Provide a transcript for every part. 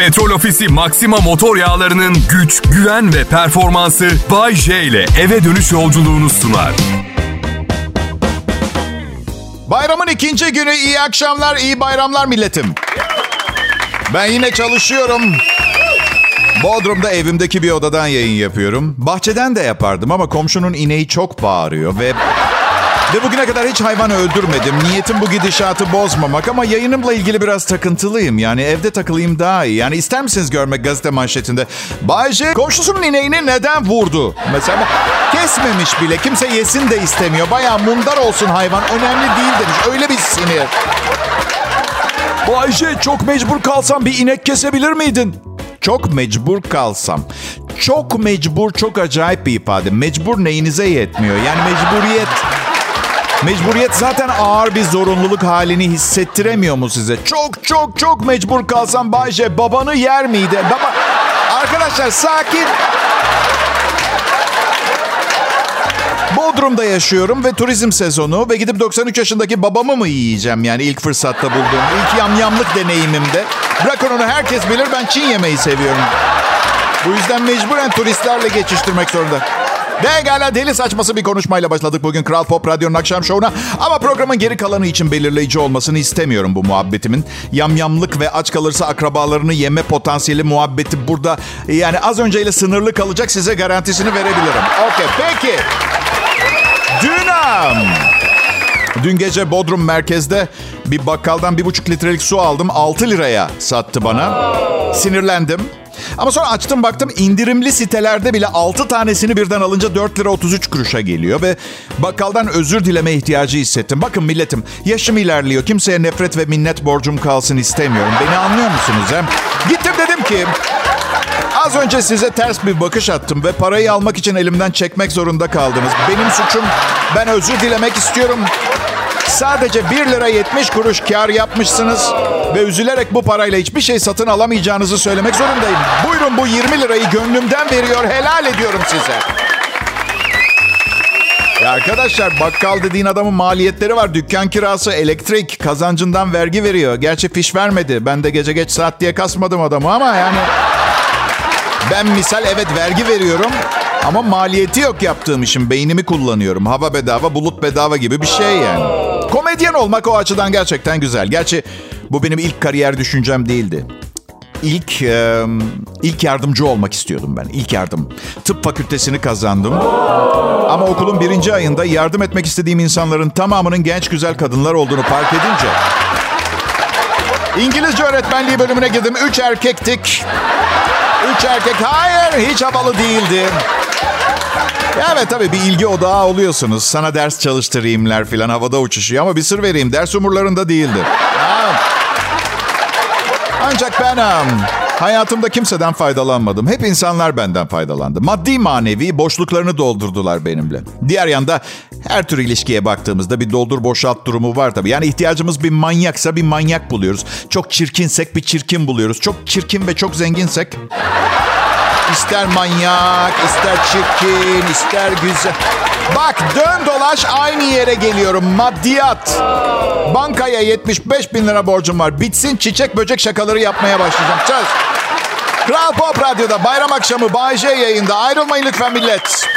Petrol Ofisi Maxima motor yağlarının güç, güven ve performansı Bay J ile eve dönüş yolculuğunu sunar. Bayramın ikinci günü iyi akşamlar, iyi bayramlar milletim. Ben yine çalışıyorum. Bodrum'da evimdeki bir odadan yayın yapıyorum. Bahçeden de yapardım ama komşunun ineği çok bağırıyor ve... Ve bugüne kadar hiç hayvan öldürmedim. Niyetim bu gidişatı bozmamak ama yayınımla ilgili biraz takıntılıyım. Yani evde takılayım daha iyi. Yani ister misiniz görmek gazete manşetinde? Bayce komşusunun ineğini neden vurdu? Mesela kesmemiş bile. Kimse yesin de istemiyor. Bayağı mundar olsun hayvan. Önemli değil demiş. Öyle bir sinir. Bayce çok mecbur kalsam bir inek kesebilir miydin? Çok mecbur kalsam. Çok mecbur çok acayip bir ifade. Mecbur neyinize yetmiyor? Yani mecburiyet... Mecburiyet zaten ağır bir zorunluluk halini hissettiremiyor mu size? Çok çok çok mecbur kalsam Bayce babanı yer miydi? Baba... Arkadaşlar sakin. Bodrum'da yaşıyorum ve turizm sezonu ve gidip 93 yaşındaki babamı mı yiyeceğim yani ilk fırsatta bulduğum ilk yamyamlık deneyimimde. Bırakın onu herkes bilir ben Çin yemeği seviyorum. Bu yüzden mecburen turistlerle geçiştirmek zorunda. Pekala deli saçması bir konuşmayla başladık bugün Kral Pop Radyo'nun akşam şovuna. Ama programın geri kalanı için belirleyici olmasını istemiyorum bu muhabbetimin. Yamyamlık ve aç kalırsa akrabalarını yeme potansiyeli muhabbeti burada yani az önceyle sınırlı kalacak size garantisini verebilirim. Okey peki. Dünam. Dün gece Bodrum merkezde bir bakkaldan bir buçuk litrelik su aldım. 6 liraya sattı bana. Sinirlendim. Ama sonra açtım baktım indirimli sitelerde bile 6 tanesini birden alınca 4 lira 33 kuruşa geliyor. Ve bakkaldan özür dileme ihtiyacı hissettim. Bakın milletim yaşım ilerliyor. Kimseye nefret ve minnet borcum kalsın istemiyorum. Beni anlıyor musunuz hem? Gittim dedim ki Az önce size ters bir bakış attım ve parayı almak için elimden çekmek zorunda kaldınız. Benim suçum. Ben özür dilemek istiyorum. Sadece 1 lira 70 kuruş kar yapmışsınız ve üzülerek bu parayla hiçbir şey satın alamayacağınızı söylemek zorundayım. Buyurun bu 20 lirayı gönlümden veriyor, helal ediyorum size. Ya arkadaşlar bakkal dediğin adamın maliyetleri var. Dükkan kirası, elektrik, kazancından vergi veriyor. Gerçi fiş vermedi. Ben de gece geç saat diye kasmadım adamı ama yani... Ben misal evet vergi veriyorum ama maliyeti yok yaptığım işin. Beynimi kullanıyorum. Hava bedava, bulut bedava gibi bir şey yani. Komedyen olmak o açıdan gerçekten güzel. Gerçi bu benim ilk kariyer düşüncem değildi. İlk e, ilk yardımcı olmak istiyordum ben. İlk yardım. Tıp fakültesini kazandım. Ama okulun birinci ayında yardım etmek istediğim insanların tamamının genç güzel kadınlar olduğunu fark edince... İngilizce öğretmenliği bölümüne girdim. Üç erkektik. Üç erkek. Hayır hiç havalı değildi. Evet tabii bir ilgi odağı oluyorsunuz. Sana ders çalıştırayımlar filan havada uçuşuyor ama bir sır vereyim. Ders umurlarında değildi. Ancak ben hayatımda kimseden faydalanmadım. Hep insanlar benden faydalandı. Maddi manevi boşluklarını doldurdular benimle. Diğer yanda her tür ilişkiye baktığımızda bir doldur boşalt durumu var tabii. Yani ihtiyacımız bir manyaksa bir manyak buluyoruz. Çok çirkinsek bir çirkin buluyoruz. Çok çirkin ve çok zenginsek İster manyak, ister çirkin, ister güzel. Bak dön dolaş aynı yere geliyorum. Maddiyat. Bankaya 75 bin lira borcum var. Bitsin çiçek böcek şakaları yapmaya başlayacağım. Söz. Kral Pop Radyo'da bayram akşamı Bay J yayında. Ayrılmayın lütfen millet.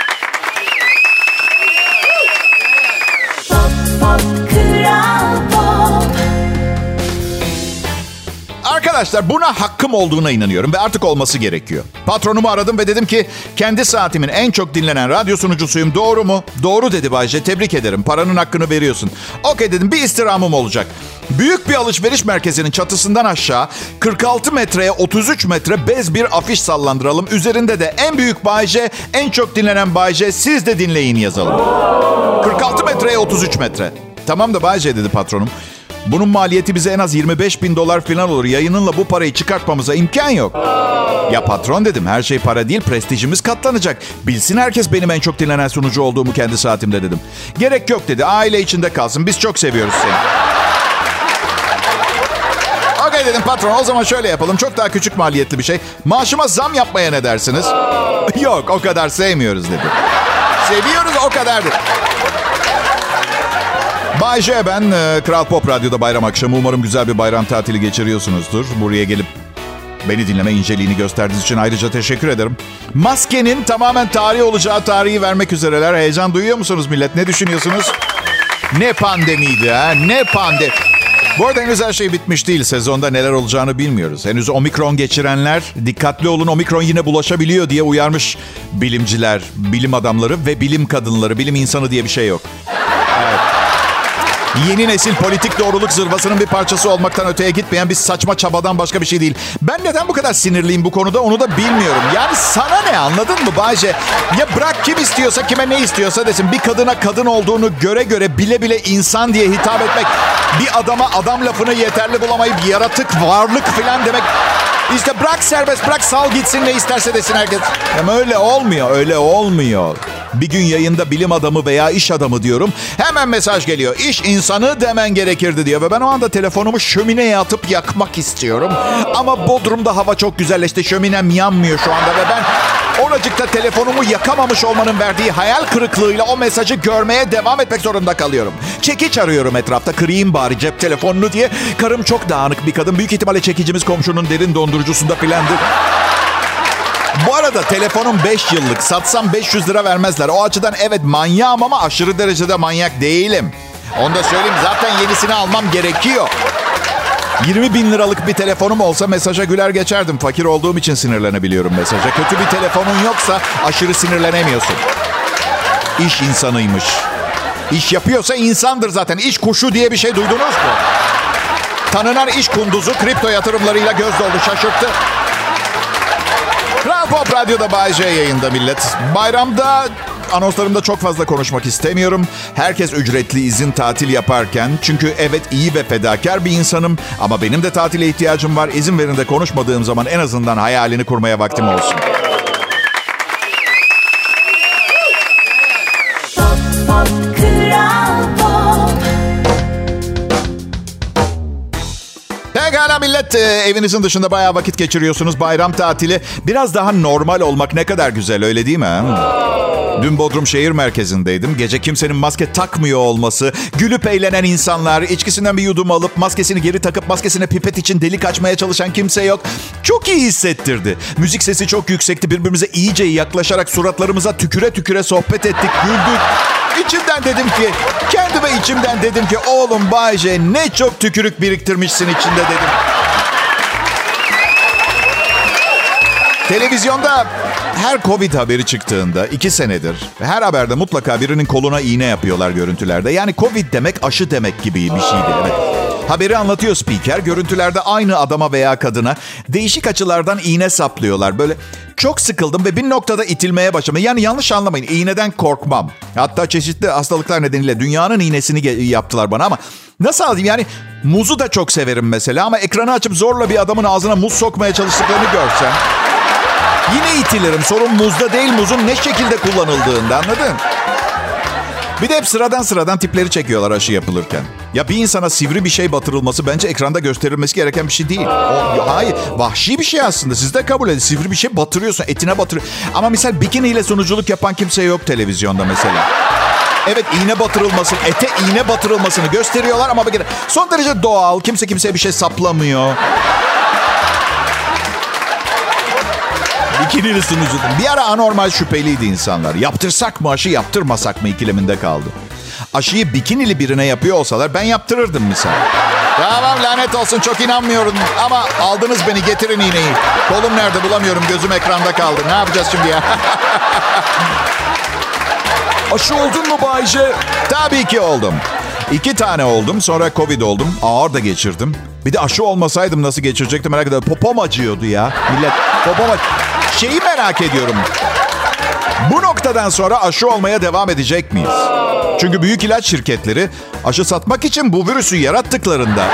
Arkadaşlar buna hakkım olduğuna inanıyorum ve artık olması gerekiyor. Patronumu aradım ve dedim ki kendi saatimin en çok dinlenen radyo sunucusuyum. Doğru mu? Doğru dedi Bayce. Tebrik ederim. Paranın hakkını veriyorsun. Okey dedim bir istirhamım olacak. Büyük bir alışveriş merkezinin çatısından aşağı 46 metreye 33 metre bez bir afiş sallandıralım. Üzerinde de en büyük Bayce, en çok dinlenen Bayce siz de dinleyin yazalım. 46 metreye 33 metre. Tamam da Bayce dedi patronum. Bunun maliyeti bize en az 25 bin dolar falan olur. Yayınınla bu parayı çıkartmamıza imkan yok. Ya patron dedim her şey para değil prestijimiz katlanacak. Bilsin herkes benim en çok dinlenen sunucu olduğumu kendi saatimde dedim. Gerek yok dedi aile içinde kalsın biz çok seviyoruz seni. Okey dedim patron o zaman şöyle yapalım. Çok daha küçük maliyetli bir şey. Maaşıma zam yapmaya ne dersiniz? yok o kadar sevmiyoruz dedi. Seviyoruz o kadardır. Bay J ben e, Kral Pop Radyo'da bayram akşamı. Umarım güzel bir bayram tatili geçiriyorsunuzdur. Buraya gelip Beni dinleme inceliğini gösterdiğiniz için ayrıca teşekkür ederim. Maskenin tamamen tarih olacağı tarihi vermek üzereler. Heyecan duyuyor musunuz millet? Ne düşünüyorsunuz? Ne pandemiydi ha? Ne pande... Bu arada henüz her şey bitmiş değil. Sezonda neler olacağını bilmiyoruz. Henüz omikron geçirenler dikkatli olun omikron yine bulaşabiliyor diye uyarmış bilimciler, bilim adamları ve bilim kadınları. Bilim insanı diye bir şey yok. Yeni nesil politik doğruluk zırvasının bir parçası olmaktan öteye gitmeyen bir saçma çabadan başka bir şey değil. Ben neden bu kadar sinirliyim bu konuda onu da bilmiyorum. Yani sana ne anladın mı Bayce? Ya bırak kim istiyorsa kime ne istiyorsa desin. Bir kadına kadın olduğunu göre göre bile bile insan diye hitap etmek. Bir adama adam lafını yeterli bulamayıp yaratık, varlık falan demek. İşte bırak serbest, bırak sal gitsin ne isterse desin herkes. Ama öyle olmuyor, öyle olmuyor. Bir gün yayında bilim adamı veya iş adamı diyorum. Hemen mesaj geliyor. İş insanı demen gerekirdi diyor. Ve ben o anda telefonumu şömineye atıp yakmak istiyorum. Ama Bodrum'da hava çok güzelleşti. Şöminem yanmıyor şu anda ve ben oracıkta telefonumu yakamamış olmanın verdiği hayal kırıklığıyla o mesajı görmeye devam etmek zorunda kalıyorum. Çekiç arıyorum etrafta. Kırayım bari cep telefonunu diye. Karım çok dağınık bir kadın. Büyük ihtimalle çekicimiz komşunun derin dondurucusunda filandır. Bu arada telefonum 5 yıllık. Satsam 500 lira vermezler. O açıdan evet manyağım ama aşırı derecede manyak değilim. Onu da söyleyeyim zaten yenisini almam gerekiyor. 20 bin liralık bir telefonum olsa mesaja güler geçerdim. Fakir olduğum için sinirlenebiliyorum mesaja. Kötü bir telefonun yoksa aşırı sinirlenemiyorsun. İş insanıymış. İş yapıyorsa insandır zaten. İş kuşu diye bir şey duydunuz mu? Tanınan iş kunduzu kripto yatırımlarıyla göz doldu şaşırttı. Kral Pop Radyo'da Bay J yayında millet. Bayramda anonslarımda çok fazla konuşmak istemiyorum. Herkes ücretli izin tatil yaparken. Çünkü evet iyi ve fedakar bir insanım. Ama benim de tatile ihtiyacım var. İzin verin de konuşmadığım zaman en azından hayalini kurmaya vaktim olsun. Millet. Ee, evinizin dışında bayağı vakit geçiriyorsunuz. Bayram tatili. Biraz daha normal olmak ne kadar güzel öyle değil mi? Hmm. Dün Bodrum şehir merkezindeydim. Gece kimsenin maske takmıyor olması, gülüp eğlenen insanlar, içkisinden bir yudum alıp maskesini geri takıp maskesine pipet için delik açmaya çalışan kimse yok. Çok iyi hissettirdi. Müzik sesi çok yüksekti. Birbirimize iyice yaklaşarak suratlarımıza tüküre tüküre sohbet ettik, güldük. İçimden dedim ki, kendime içimden dedim ki oğlum Bayce ne çok tükürük biriktirmişsin içinde dedim. Televizyonda her Covid haberi çıktığında iki senedir her haberde mutlaka birinin koluna iğne yapıyorlar görüntülerde. Yani Covid demek aşı demek gibi bir şeydi. Evet. Haberi anlatıyor spiker. Görüntülerde aynı adama veya kadına değişik açılardan iğne saplıyorlar. Böyle çok sıkıldım ve bir noktada itilmeye başladım. Yani yanlış anlamayın. iğneden korkmam. Hatta çeşitli hastalıklar nedeniyle dünyanın iğnesini yaptılar bana ama nasıl anlatayım? Yani muzu da çok severim mesela ama ekranı açıp zorla bir adamın ağzına muz sokmaya çalıştıklarını görsem Yine itilirim. Sorun muzda değil muzun ne şekilde kullanıldığında anladın? Bir de hep sıradan sıradan tipleri çekiyorlar aşı yapılırken. Ya bir insana sivri bir şey batırılması bence ekranda gösterilmesi gereken bir şey değil. O, hayır, vahşi bir şey aslında. Siz de kabul edin. Sivri bir şey batırıyorsun, etine batırıyor. Ama misal bikiniyle sunuculuk yapan kimse yok televizyonda mesela. Evet iğne batırılması, ete iğne batırılmasını gösteriyorlar ama bakın son derece doğal. Kimse kimseye bir şey saplamıyor. Bikinili sunucu. Bir ara anormal şüpheliydi insanlar. Yaptırsak mı aşı yaptırmasak mı ikileminde kaldı. Aşıyı bikinili birine yapıyor olsalar ben yaptırırdım misal. Tamam lanet olsun çok inanmıyorum. Ama aldınız beni getirin iğneyi. Kolum nerede bulamıyorum gözüm ekranda kaldı. Ne yapacağız şimdi ya? Aşı oldun mu Bayce? Tabii ki oldum. İki tane oldum. Sonra Covid oldum. Ağır da geçirdim. Bir de aşı olmasaydım nasıl geçirecektim merak ediyorum. Popom acıyordu ya. Millet popom ac- Şeyi merak ediyorum. Bu noktadan sonra aşı olmaya devam edecek miyiz? Çünkü büyük ilaç şirketleri aşı satmak için bu virüsü yarattıklarında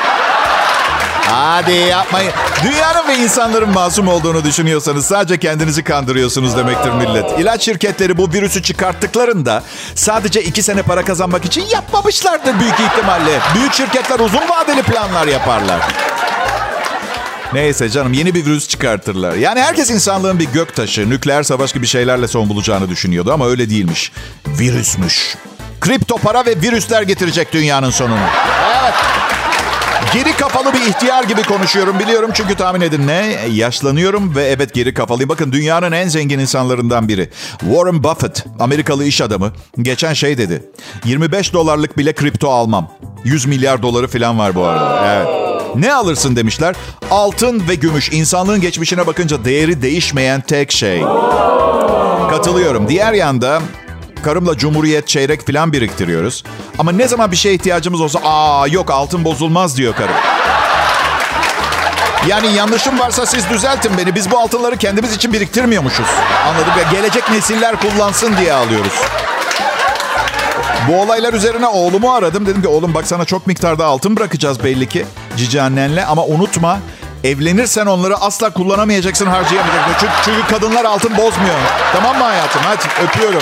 Hadi yapmayın. Dünyanın ve insanların masum olduğunu düşünüyorsanız sadece kendinizi kandırıyorsunuz demektir millet. İlaç şirketleri bu virüsü çıkarttıklarında sadece iki sene para kazanmak için yapmamışlardır büyük ihtimalle. Büyük şirketler uzun vadeli planlar yaparlar. Neyse canım yeni bir virüs çıkartırlar. Yani herkes insanlığın bir gök taşı, nükleer savaş gibi şeylerle son bulacağını düşünüyordu ama öyle değilmiş. Virüsmüş. Kripto para ve virüsler getirecek dünyanın sonunu. Evet. Geri kafalı bir ihtiyar gibi konuşuyorum biliyorum çünkü tahmin edin ne? Yaşlanıyorum ve evet geri kafalıyım. Bakın dünyanın en zengin insanlarından biri. Warren Buffett, Amerikalı iş adamı. Geçen şey dedi. 25 dolarlık bile kripto almam. 100 milyar doları falan var bu arada. Evet. Ne alırsın demişler. Altın ve gümüş. İnsanlığın geçmişine bakınca değeri değişmeyen tek şey. Katılıyorum. Diğer yanda karımla cumhuriyet çeyrek falan biriktiriyoruz. Ama ne zaman bir şeye ihtiyacımız olsa aa yok altın bozulmaz diyor karım. Yani yanlışım varsa siz düzeltin beni. Biz bu altınları kendimiz için biriktirmiyormuşuz. Anladım ya gelecek nesiller kullansın diye alıyoruz. Bu olaylar üzerine oğlumu aradım. Dedim ki oğlum bak sana çok miktarda altın bırakacağız belli ki. Cici annenle ama unutma evlenirsen onları asla kullanamayacaksın harcayamayacaksın. Çünkü, çünkü kadınlar altın bozmuyor. Tamam mı hayatım? Hadi öpüyorum.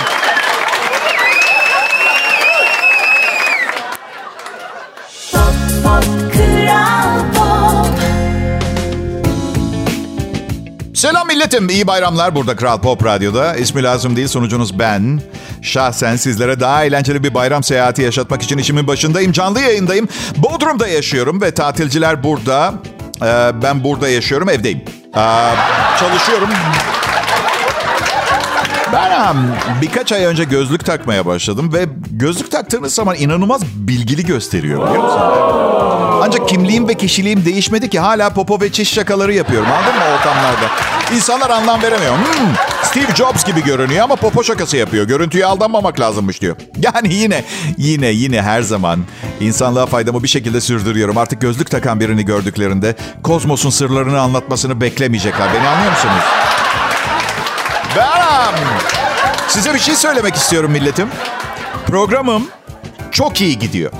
Selam milletim. İyi bayramlar burada Kral Pop Radyo'da. İsmi lazım değil sunucunuz ben. Şahsen sizlere daha eğlenceli bir bayram seyahati yaşatmak için işimin başındayım. Canlı yayındayım. Bodrum'da yaşıyorum ve tatilciler burada. Ee, ben burada yaşıyorum, evdeyim. Ee, çalışıyorum. Ben birkaç ay önce gözlük takmaya başladım ve gözlük taktığınız zaman inanılmaz bilgili gösteriyor biliyor musun? Ancak kimliğim ve kişiliğim değişmedi ki hala popo ve çiş şakaları yapıyorum anladın mı ortamlarda? İnsanlar anlam veremiyor. Hmm, Steve Jobs gibi görünüyor ama popo şakası yapıyor. Görüntüye aldanmamak lazımmış diyor. Yani yine, yine, yine her zaman insanlığa faydamı bir şekilde sürdürüyorum. Artık gözlük takan birini gördüklerinde kozmosun sırlarını anlatmasını beklemeyecekler. Beni anlıyor musunuz? Ben size bir şey söylemek istiyorum milletim. Programım çok iyi gidiyor.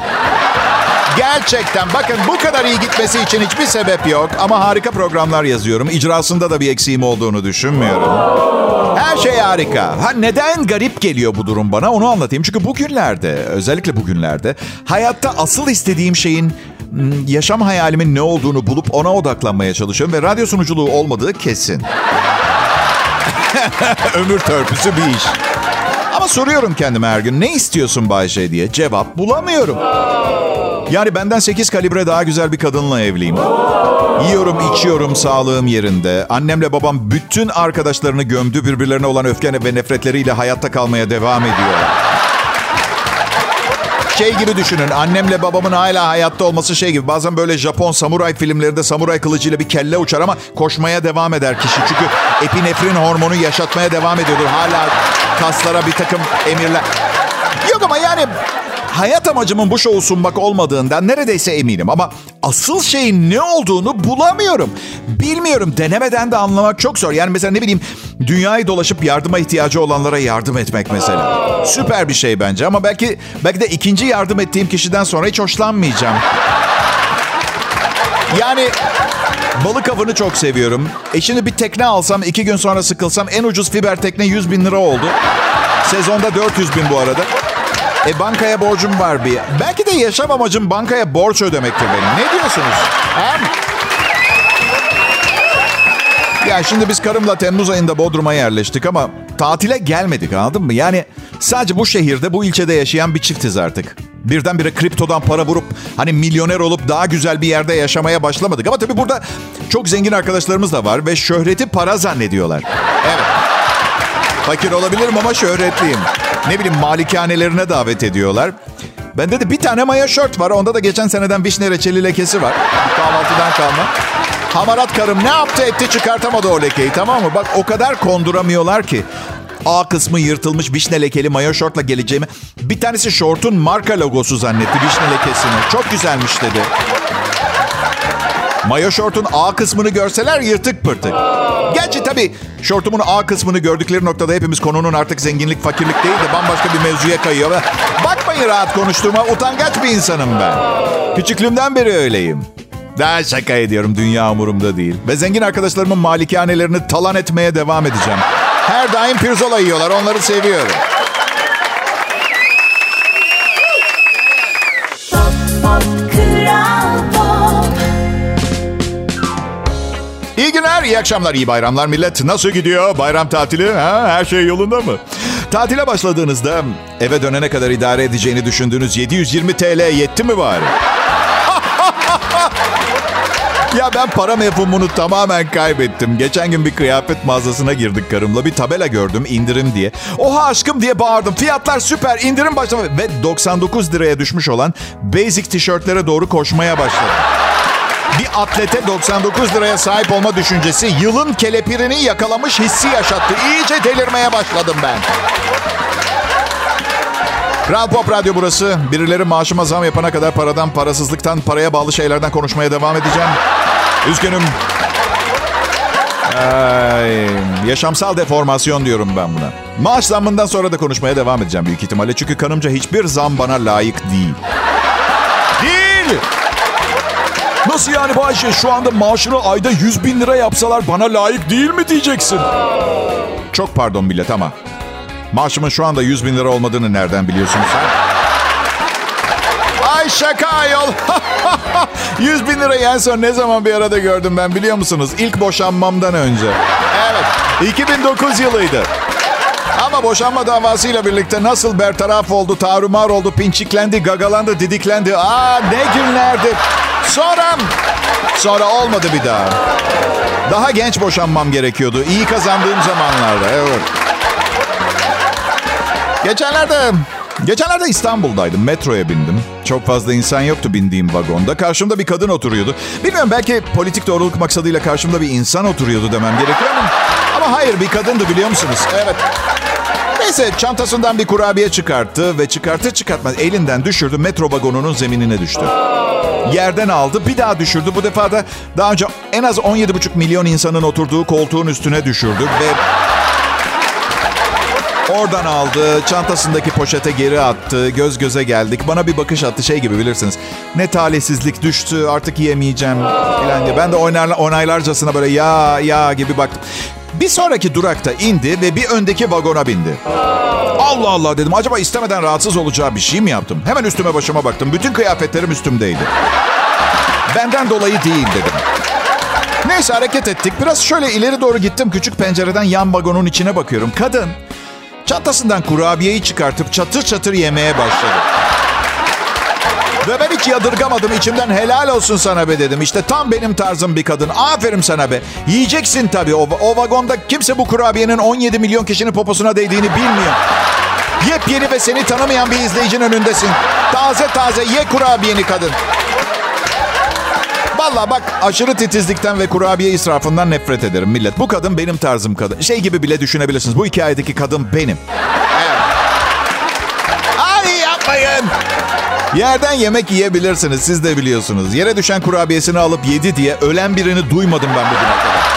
Gerçekten bakın bu kadar iyi gitmesi için hiçbir sebep yok. Ama harika programlar yazıyorum. İcrasında da bir eksiğim olduğunu düşünmüyorum. Her şey harika. Ha neden garip geliyor bu durum bana onu anlatayım. Çünkü bugünlerde özellikle bugünlerde hayatta asıl istediğim şeyin hmm, yaşam hayalimin ne olduğunu bulup ona odaklanmaya çalışıyorum. Ve radyo sunuculuğu olmadığı kesin. Ömür törpüsü bir iş. Ama soruyorum kendime her gün ne istiyorsun Bayşe diye. Cevap bulamıyorum. Yani benden 8 kalibre daha güzel bir kadınla evliyim. Yiyorum, içiyorum, sağlığım yerinde. Annemle babam bütün arkadaşlarını gömdü. Birbirlerine olan öfke ve nefretleriyle hayatta kalmaya devam ediyorlar. Şey gibi düşünün. Annemle babamın hala hayatta olması şey gibi. Bazen böyle Japon samuray filmlerinde samuray kılıcıyla bir kelle uçar ama koşmaya devam eder kişi. Çünkü epinefrin hormonu yaşatmaya devam ediyordur. Hala kaslara bir takım emirler. Yok ama yani hayat amacımın bu şovu sunmak olmadığından neredeyse eminim. Ama asıl şeyin ne olduğunu bulamıyorum. Bilmiyorum. Denemeden de anlamak çok zor. Yani mesela ne bileyim dünyayı dolaşıp yardıma ihtiyacı olanlara yardım etmek mesela. Süper bir şey bence ama belki belki de ikinci yardım ettiğim kişiden sonra hiç hoşlanmayacağım. Yani balık avını çok seviyorum. E şimdi bir tekne alsam iki gün sonra sıkılsam en ucuz fiber tekne 100 bin lira oldu. Sezonda 400 bin bu arada. E bankaya borcum var bir. Belki de yaşam amacım bankaya borç ödemektir benim. Ne diyorsunuz? Hem? Ya şimdi biz karımla Temmuz ayında Bodrum'a yerleştik ama tatile gelmedik anladın mı? Yani sadece bu şehirde, bu ilçede yaşayan bir çiftiz artık. Birdenbire kriptodan para vurup hani milyoner olup daha güzel bir yerde yaşamaya başlamadık. Ama tabii burada çok zengin arkadaşlarımız da var ve şöhreti para zannediyorlar. Evet. Fakir olabilirim ama şöhretliyim. Ne bileyim malikanelerine davet ediyorlar. Bende de bir tane maya şort var. Onda da geçen seneden vişne reçeli lekesi var. Kahvaltıdan kalma. Hamarat karım ne yaptı etti çıkartamadı o lekeyi tamam mı? Bak o kadar konduramıyorlar ki. A kısmı yırtılmış vişne lekeli mayo şortla geleceğimi. Bir tanesi şortun marka logosu zannetti vişne lekesini. Çok güzelmiş dedi. Mayo şortun A kısmını görseler yırtık pırtık. Gerçi tabii şortumun A kısmını gördükleri noktada hepimiz konunun artık zenginlik fakirlik değil de bambaşka bir mevzuya kayıyor. Bakmayın rahat konuştuğuma utangaç bir insanım ben. Küçüklüğümden beri öyleyim. Daha şaka ediyorum dünya umurumda değil. Ve zengin arkadaşlarımın malikanelerini talan etmeye devam edeceğim. Her daim pirzola yiyorlar onları seviyorum. Pop Kral Pop İyi günler, iyi akşamlar, iyi bayramlar millet. Nasıl gidiyor bayram tatili? Ha, her şey yolunda mı? Tatile başladığınızda eve dönene kadar idare edeceğini düşündüğünüz 720 TL yetti mi bari? Ya ben para mefhumunu tamamen kaybettim. Geçen gün bir kıyafet mağazasına girdik karımla. Bir tabela gördüm indirim diye. Oha aşkım diye bağırdım. Fiyatlar süper indirim başladı. Ve 99 liraya düşmüş olan basic tişörtlere doğru koşmaya başladım. Bir atlete 99 liraya sahip olma düşüncesi yılın kelepirini yakalamış hissi yaşattı. İyice delirmeye başladım ben. Kral Pop Radyo burası. Birileri maaşıma zam yapana kadar paradan, parasızlıktan, paraya bağlı şeylerden konuşmaya devam edeceğim. Üzgünüm. Ay, yaşamsal deformasyon diyorum ben buna. Maaş zammından sonra da konuşmaya devam edeceğim büyük ihtimalle. Çünkü kanımca hiçbir zam bana layık değil. Değil! Nasıl yani Bayşe şu anda maaşını ayda 100 bin lira yapsalar bana layık değil mi diyeceksin? Çok pardon millet ama maaşımın şu anda 100 bin lira olmadığını nereden biliyorsun sen? Ay şaka ayol. 100 bin lirayı en son ne zaman bir arada gördüm ben biliyor musunuz? İlk boşanmamdan önce. Evet 2009 yılıydı. Ama boşanma davasıyla birlikte nasıl bertaraf oldu, tarumar oldu, pinçiklendi, gagalandı, didiklendi. Aa ne günlerdi. Sonra, sonra olmadı bir daha. Daha genç boşanmam gerekiyordu. İyi kazandığım zamanlarda, evet. Geçenlerde, geçenlerde İstanbul'daydım. Metroya bindim. Çok fazla insan yoktu bindiğim vagonda. Karşımda bir kadın oturuyordu. Bilmiyorum belki politik doğruluk maksadıyla karşımda bir insan oturuyordu demem gerekiyor ama... Ama hayır bir kadındı biliyor musunuz? Evet. Neyse çantasından bir kurabiye çıkarttı ve çıkartır çıkartmaz elinden düşürdü metro vagonunun zeminine düştü. Yerden aldı bir daha düşürdü. Bu defa da daha önce en az 17,5 milyon insanın oturduğu koltuğun üstüne düşürdü ve Oradan aldı, çantasındaki poşete geri attı, göz göze geldik. Bana bir bakış attı şey gibi bilirsiniz. Ne talihsizlik düştü artık yiyemeyeceğim falan diye. Ben de oynarla, onaylarcasına böyle ya ya gibi baktım. Bir sonraki durakta indi ve bir öndeki vagona bindi. Allah Allah dedim. Acaba istemeden rahatsız olacağı bir şey mi yaptım? Hemen üstüme başıma baktım. Bütün kıyafetlerim üstümdeydi. Benden dolayı değil dedim. Neyse hareket ettik. Biraz şöyle ileri doğru gittim. Küçük pencereden yan vagonun içine bakıyorum. Kadın çantasından kurabiyeyi çıkartıp çatır çatır yemeye başladı. Ve ben hiç yadırgamadım. İçimden helal olsun sana be dedim. İşte tam benim tarzım bir kadın. Aferin sana be. Yiyeceksin tabii. O, o vagonda kimse bu kurabiyenin 17 milyon kişinin poposuna değdiğini bilmiyor. Yepyeni ve seni tanımayan bir izleyicinin önündesin. Taze taze ye kurabiyeni kadın. Valla bak aşırı titizlikten ve kurabiye israfından nefret ederim millet. Bu kadın benim tarzım kadın. Şey gibi bile düşünebilirsiniz. Bu hikayedeki kadın benim. Evet. Ay yapmayın. Yerden yemek yiyebilirsiniz. Siz de biliyorsunuz. Yere düşen kurabiyesini alıp yedi diye ölen birini duymadım ben bugüne kadar.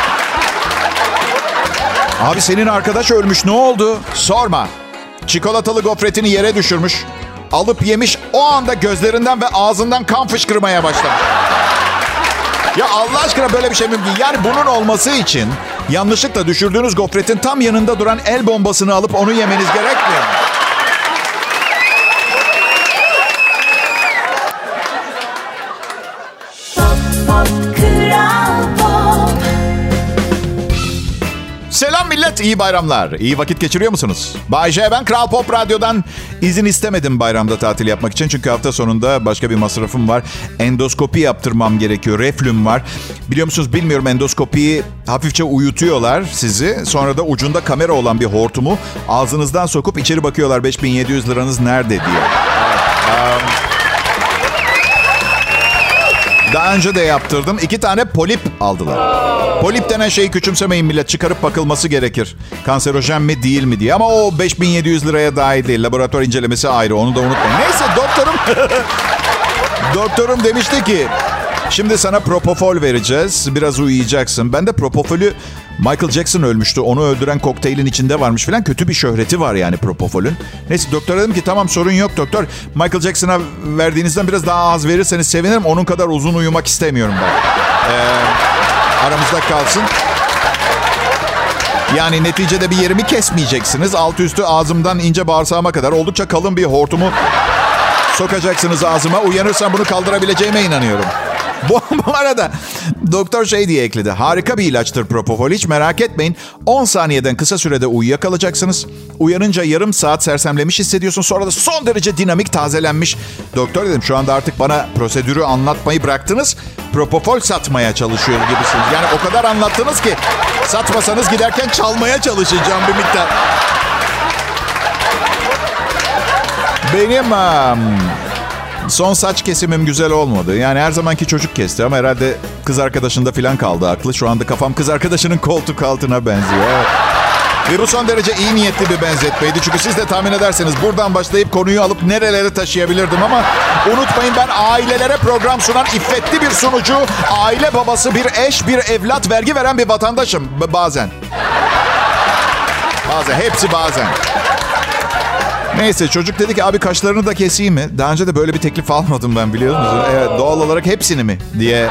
Abi senin arkadaş ölmüş ne oldu? Sorma. Çikolatalı gofretini yere düşürmüş. Alıp yemiş o anda gözlerinden ve ağzından kan fışkırmaya başlamış. Ya Allah aşkına böyle bir şey mümkün. Yani bunun olması için yanlışlıkla düşürdüğünüz gofretin tam yanında duran el bombasını alıp onu yemeniz gerekmiyor mu? İyi bayramlar. İyi vakit geçiriyor musunuz? Bay J, ben Kral Pop Radyo'dan izin istemedim bayramda tatil yapmak için. Çünkü hafta sonunda başka bir masrafım var. Endoskopi yaptırmam gerekiyor, reflüm var. Biliyor musunuz bilmiyorum endoskopiyi hafifçe uyutuyorlar sizi. Sonra da ucunda kamera olan bir hortumu ağzınızdan sokup içeri bakıyorlar 5700 liranız nerede diye. Daha önce de yaptırdım. İki tane polip aldılar. Polip denen şeyi küçümsemeyin millet. Çıkarıp bakılması gerekir. Kanserojen mi değil mi diye. Ama o 5700 liraya dahil değil. Laboratuvar incelemesi ayrı. Onu da unutmayın. Neyse doktorum... doktorum demişti ki... Şimdi sana propofol vereceğiz. Biraz uyuyacaksın. Ben de propofolü Michael Jackson ölmüştü. Onu öldüren kokteylin içinde varmış falan. Kötü bir şöhreti var yani propofolün. Neyse doktor dedim ki tamam sorun yok doktor. Michael Jackson'a verdiğinizden biraz daha az verirseniz sevinirim. Onun kadar uzun uyumak istemiyorum ben. Ee, aramızda kalsın. Yani neticede bir yerimi kesmeyeceksiniz. Alt üstü ağzımdan ince bağırsağıma kadar oldukça kalın bir hortumu sokacaksınız ağzıma. Uyanırsam bunu kaldırabileceğime inanıyorum. Bu, bu arada doktor şey diye ekledi. Harika bir ilaçtır Propofol. Hiç merak etmeyin. 10 saniyeden kısa sürede uyuyakalacaksınız. Uyanınca yarım saat sersemlemiş hissediyorsun. Sonra da son derece dinamik tazelenmiş. Doktor dedim şu anda artık bana prosedürü anlatmayı bıraktınız. Propofol satmaya çalışıyor gibisiniz. Yani o kadar anlattınız ki satmasanız giderken çalmaya çalışacağım bir miktar. Benim am, son saç kesimim güzel olmadı. Yani her zamanki çocuk kesti ama herhalde kız arkadaşında falan kaldı aklı. Şu anda kafam kız arkadaşının koltuk altına benziyor. Ve bu son derece iyi niyetli bir benzetmeydi. Çünkü siz de tahmin ederseniz buradan başlayıp konuyu alıp nerelere taşıyabilirdim ama unutmayın ben ailelere program sunan iffetli bir sunucu, aile babası, bir eş, bir evlat, vergi veren bir vatandaşım B- bazen. Bazen, hepsi bazen. Neyse çocuk dedi ki abi kaşlarını da keseyim mi? Daha önce de böyle bir teklif almadım ben biliyor musunuz? Evet doğal olarak hepsini mi diye e,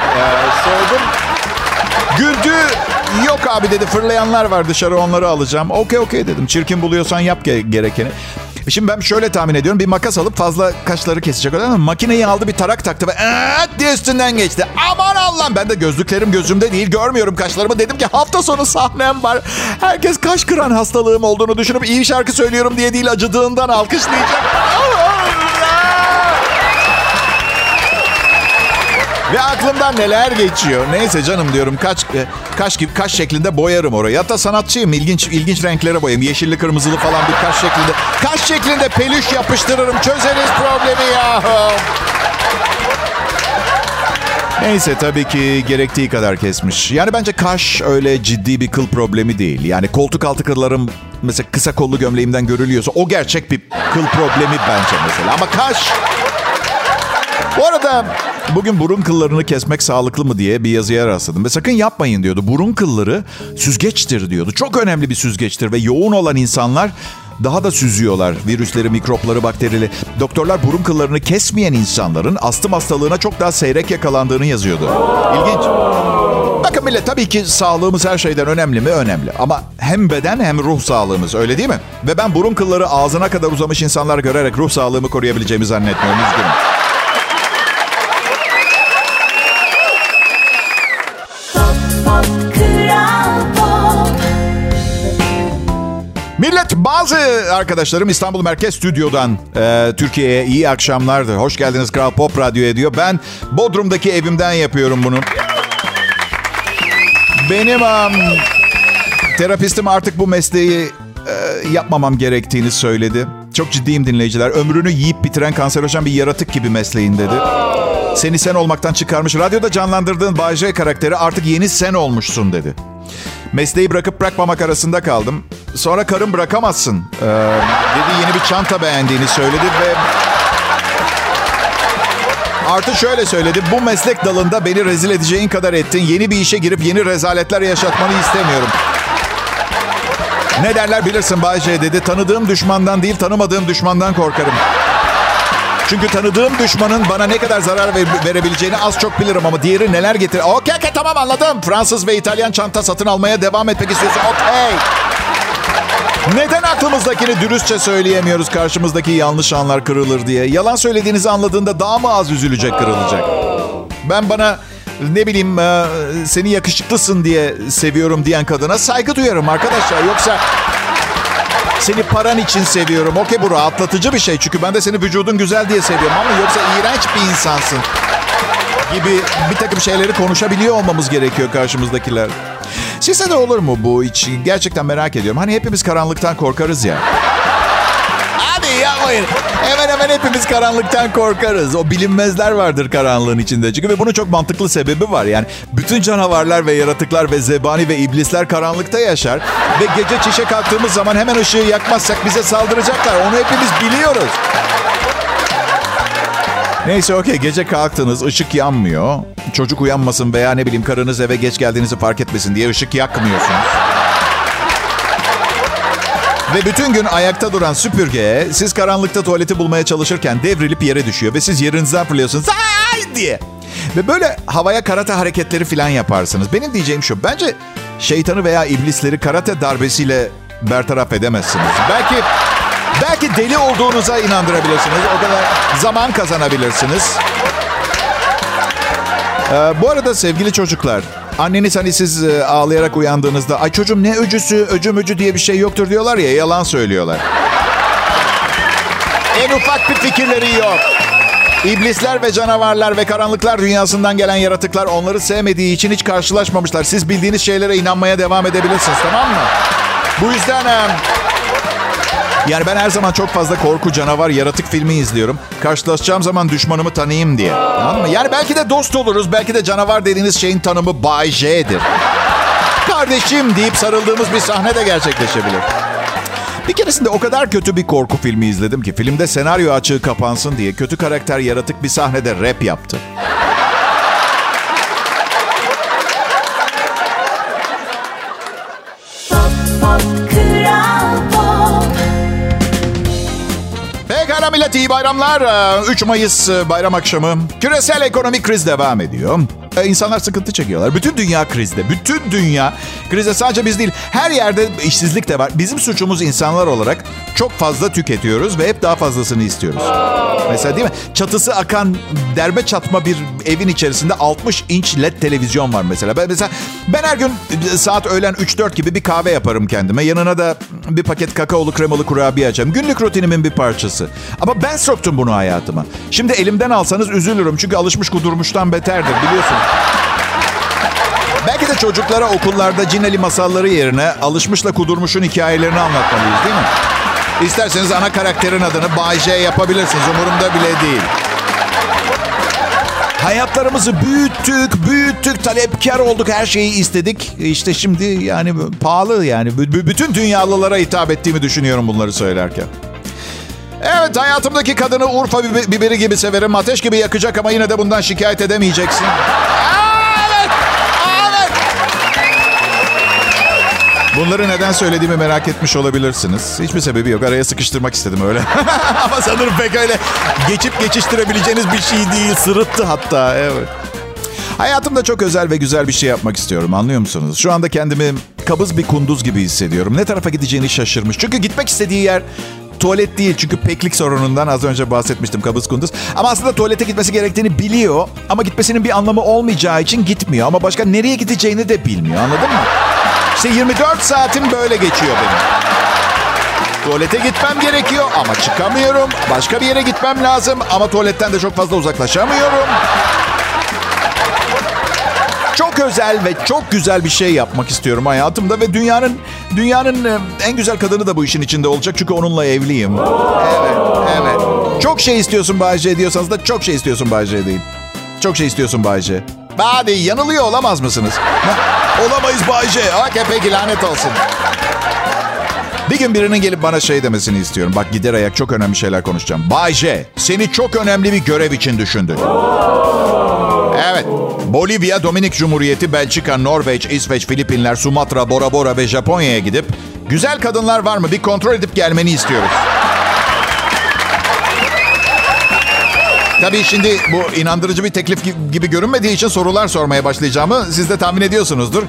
sordum. Güldü. Yok abi dedi fırlayanlar var dışarı onları alacağım. Okey okey dedim. Çirkin buluyorsan yap ge- gerekeni. E Şimdi ben şöyle tahmin ediyorum. Bir makas alıp fazla kaşları kesecek öyle mi? Makineyi aldı bir tarak taktı ve "Eee" diye üstünden geçti. Aman Allah'ım ben de gözlüklerim gözümde değil görmüyorum kaşlarımı. Dedim ki hafta sonu sahnem var. Herkes kaş kıran hastalığım olduğunu düşünüp iyi şarkı söylüyorum diye değil acıdığından alkışlayacak. Ve aklımdan neler geçiyor. Neyse canım diyorum kaç e, kaş gibi kaş şeklinde boyarım orayı. Hatta sanatçıyım. ilginç ilginç renklere boyayım. Yeşilli kırmızılı falan bir kaş şeklinde. Kaş şeklinde peluş yapıştırırım. Çözeriz problemi ya. Neyse tabii ki gerektiği kadar kesmiş. Yani bence kaş öyle ciddi bir kıl problemi değil. Yani koltuk altı kıllarım mesela kısa kollu gömleğimden görülüyorsa o gerçek bir kıl problemi bence mesela. Ama kaş bu arada bugün burun kıllarını kesmek sağlıklı mı diye bir yazıya rastladım. Ve sakın yapmayın diyordu. Burun kılları süzgeçtir diyordu. Çok önemli bir süzgeçtir ve yoğun olan insanlar daha da süzüyorlar virüsleri, mikropları, bakterileri. Doktorlar burun kıllarını kesmeyen insanların astım hastalığına çok daha seyrek yakalandığını yazıyordu. İlginç. Bakın millet tabii ki sağlığımız her şeyden önemli mi? Önemli. Ama hem beden hem ruh sağlığımız öyle değil mi? Ve ben burun kılları ağzına kadar uzamış insanlar görerek ruh sağlığımı koruyabileceğimi zannetmiyorum. Üzgünüm. Bazı arkadaşlarım İstanbul Merkez Stüdyo'dan e, Türkiye'ye iyi akşamlardır. Hoş geldiniz Kral Pop Radyo'ya diyor. Ben Bodrum'daki evimden yapıyorum bunu. Benim am, terapistim artık bu mesleği e, yapmamam gerektiğini söyledi. Çok ciddiyim dinleyiciler. Ömrünü yiyip bitiren kanserojen bir yaratık gibi mesleğin dedi. Seni sen olmaktan çıkarmış. Radyoda canlandırdığın Bay J karakteri artık yeni sen olmuşsun dedi. Mesleği bırakıp bırakmamak arasında kaldım. Sonra karım bırakamazsın. Ee, dedi yeni bir çanta beğendiğini söyledi ve... Artı şöyle söyledi. Bu meslek dalında beni rezil edeceğin kadar ettin. Yeni bir işe girip yeni rezaletler yaşatmanı istemiyorum. Ne derler bilirsin Bay J dedi. Tanıdığım düşmandan değil tanımadığım düşmandan korkarım. Çünkü tanıdığım düşmanın bana ne kadar zarar ver- verebileceğini az çok bilirim ama diğeri neler getirir. Okey okey tamam anladım. Fransız ve İtalyan çanta satın almaya devam etmek istiyorsun. Okey. Neden aklımızdakini dürüstçe söyleyemiyoruz karşımızdaki yanlış anlar kırılır diye? Yalan söylediğinizi anladığında daha mı az üzülecek kırılacak? Ben bana ne bileyim e, seni yakışıklısın diye seviyorum diyen kadına saygı duyarım arkadaşlar. Yoksa seni paran için seviyorum. Okey bu rahatlatıcı bir şey. Çünkü ben de seni vücudun güzel diye seviyorum. Ama yoksa iğrenç bir insansın gibi bir takım şeyleri konuşabiliyor olmamız gerekiyor karşımızdakiler. Size de olur mu bu hiç? Gerçekten merak ediyorum. Hani hepimiz karanlıktan korkarız ya. Yapmayın. Hemen hemen hepimiz karanlıktan korkarız. O bilinmezler vardır karanlığın içinde. Çünkü ve bunun çok mantıklı sebebi var. Yani bütün canavarlar ve yaratıklar ve zebani ve iblisler karanlıkta yaşar. Ve gece çişe kalktığımız zaman hemen ışığı yakmazsak bize saldıracaklar. Onu hepimiz biliyoruz. Neyse okey gece kalktınız ışık yanmıyor. Çocuk uyanmasın veya ne bileyim karınız eve geç geldiğinizi fark etmesin diye ışık yakmıyorsunuz. Ve bütün gün ayakta duran süpürge siz karanlıkta tuvaleti bulmaya çalışırken devrilip yere düşüyor. Ve siz yerinizden fırlıyorsunuz ay diye. Ve böyle havaya karate hareketleri falan yaparsınız. Benim diyeceğim şu. Bence şeytanı veya iblisleri karate darbesiyle bertaraf edemezsiniz. Belki belki deli olduğunuza inandırabilirsiniz. O kadar zaman kazanabilirsiniz. Ee, bu arada sevgili çocuklar, anneniz hani siz e, ağlayarak uyandığınızda ay çocuğum ne öcüsü, öcü mücü diye bir şey yoktur diyorlar ya yalan söylüyorlar. en ufak bir fikirleri yok. İblisler ve canavarlar ve karanlıklar dünyasından gelen yaratıklar onları sevmediği için hiç karşılaşmamışlar. Siz bildiğiniz şeylere inanmaya devam edebilirsiniz tamam mı? Bu yüzden yani ben her zaman çok fazla korku, canavar, yaratık filmi izliyorum. Karşılaşacağım zaman düşmanımı tanıyayım diye. Anladın mı? Yani belki de dost oluruz. Belki de canavar dediğiniz şeyin tanımı Bay J'dir. Kardeşim deyip sarıldığımız bir sahne de gerçekleşebilir. Bir keresinde o kadar kötü bir korku filmi izledim ki filmde senaryo açığı kapansın diye kötü karakter yaratık bir sahnede rap yaptı. Pekala millet iyi bayramlar. Ee, 3 Mayıs e, bayram akşamı. Küresel ekonomik kriz devam ediyor. Ee, İnsanlar sıkıntı çekiyorlar. Bütün dünya krizde. Bütün dünya krizde sadece biz değil. Her yerde işsizlik de var. Bizim suçumuz insanlar olarak çok fazla tüketiyoruz ve hep daha fazlasını istiyoruz. Mesela değil mi? Çatısı akan derbe çatma bir evin içerisinde 60 inç led televizyon var mesela. Ben mesela ben her gün e, saat öğlen 3-4 gibi bir kahve yaparım kendime. Yanına da bir paket kakaolu kremalı kurabiye açarım. Günlük rutinimin bir parçası. Ama ben soktum bunu hayatıma. Şimdi elimden alsanız üzülürüm. Çünkü alışmış kudurmuştan beterdir biliyorsun. Belki de çocuklara okullarda cineli masalları yerine alışmışla kudurmuşun hikayelerini anlatmalıyız değil mi? İsterseniz ana karakterin adını Bay J yapabilirsiniz. Umurumda bile değil. Hayatlarımızı büyüttük, büyüttük, talepkar olduk, her şeyi istedik. İşte şimdi yani pahalı yani. B- bütün dünyalılara hitap ettiğimi düşünüyorum bunları söylerken. Evet hayatımdaki kadını Urfa bibe- biberi gibi severim. Ateş gibi yakacak ama yine de bundan şikayet edemeyeceksin. Bunları neden söylediğimi merak etmiş olabilirsiniz. Hiçbir sebebi yok. Araya sıkıştırmak istedim öyle. Ama sanırım pek öyle geçip geçiştirebileceğiniz bir şey değil. Sırıttı hatta. Evet. Hayatımda çok özel ve güzel bir şey yapmak istiyorum. Anlıyor musunuz? Şu anda kendimi kabız bir kunduz gibi hissediyorum. Ne tarafa gideceğini şaşırmış. Çünkü gitmek istediği yer tuvalet değil. Çünkü peklik sorunundan az önce bahsetmiştim kabız kunduz. Ama aslında tuvalete gitmesi gerektiğini biliyor. Ama gitmesinin bir anlamı olmayacağı için gitmiyor. Ama başka nereye gideceğini de bilmiyor. Anladın mı? İşte 24 saatim böyle geçiyor benim. Tuvalete gitmem gerekiyor ama çıkamıyorum. Başka bir yere gitmem lazım ama tuvaletten de çok fazla uzaklaşamıyorum. Çok özel ve çok güzel bir şey yapmak istiyorum hayatımda ve dünyanın dünyanın e, en güzel kadını da bu işin içinde olacak çünkü onunla evliyim. Evet, evet. Çok şey istiyorsun Bayce diyorsanız da çok şey istiyorsun Bayce deyin. Çok şey istiyorsun Bayce. Hadi yanılıyor olamaz mısınız? Olamayız Bayce. Okey peki lanet olsun. Bir gün birinin gelip bana şey demesini istiyorum. Bak gider ayak çok önemli şeyler konuşacağım. Bay J, seni çok önemli bir görev için düşündük. Evet. Bolivya, Dominik Cumhuriyeti, Belçika, Norveç, İsveç, Filipinler, Sumatra, Bora Bora ve Japonya'ya gidip güzel kadınlar var mı bir kontrol edip gelmeni istiyoruz. Tabii şimdi bu inandırıcı bir teklif gi- gibi görünmediği için sorular sormaya başlayacağımı siz de tahmin ediyorsunuzdur.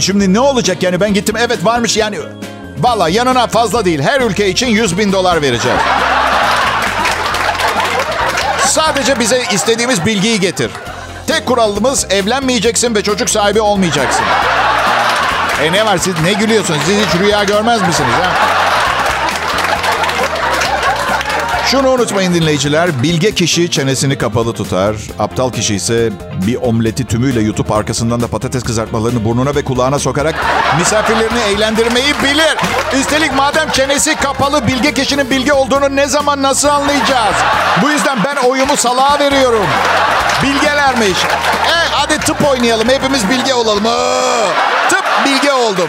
Şimdi ne olacak yani ben gittim evet varmış yani Valla yanına fazla değil her ülke için 100 bin dolar vereceğiz. Sadece bize istediğimiz bilgiyi getir. Tek kuralımız evlenmeyeceksin ve çocuk sahibi olmayacaksın. E ne var siz ne gülüyorsunuz? Siz hiç rüya görmez misiniz ha? Şunu unutmayın dinleyiciler. Bilge kişi çenesini kapalı tutar. Aptal kişi ise bir omleti tümüyle yutup arkasından da patates kızartmalarını burnuna ve kulağına sokarak misafirlerini eğlendirmeyi bilir. Üstelik madem çenesi kapalı bilge kişinin bilge olduğunu ne zaman nasıl anlayacağız? Bu yüzden ben oyumu salağa veriyorum. Bilgelermiş. E hadi tıp oynayalım. Hepimiz bilge olalım. Aa, tıp bilge oldum.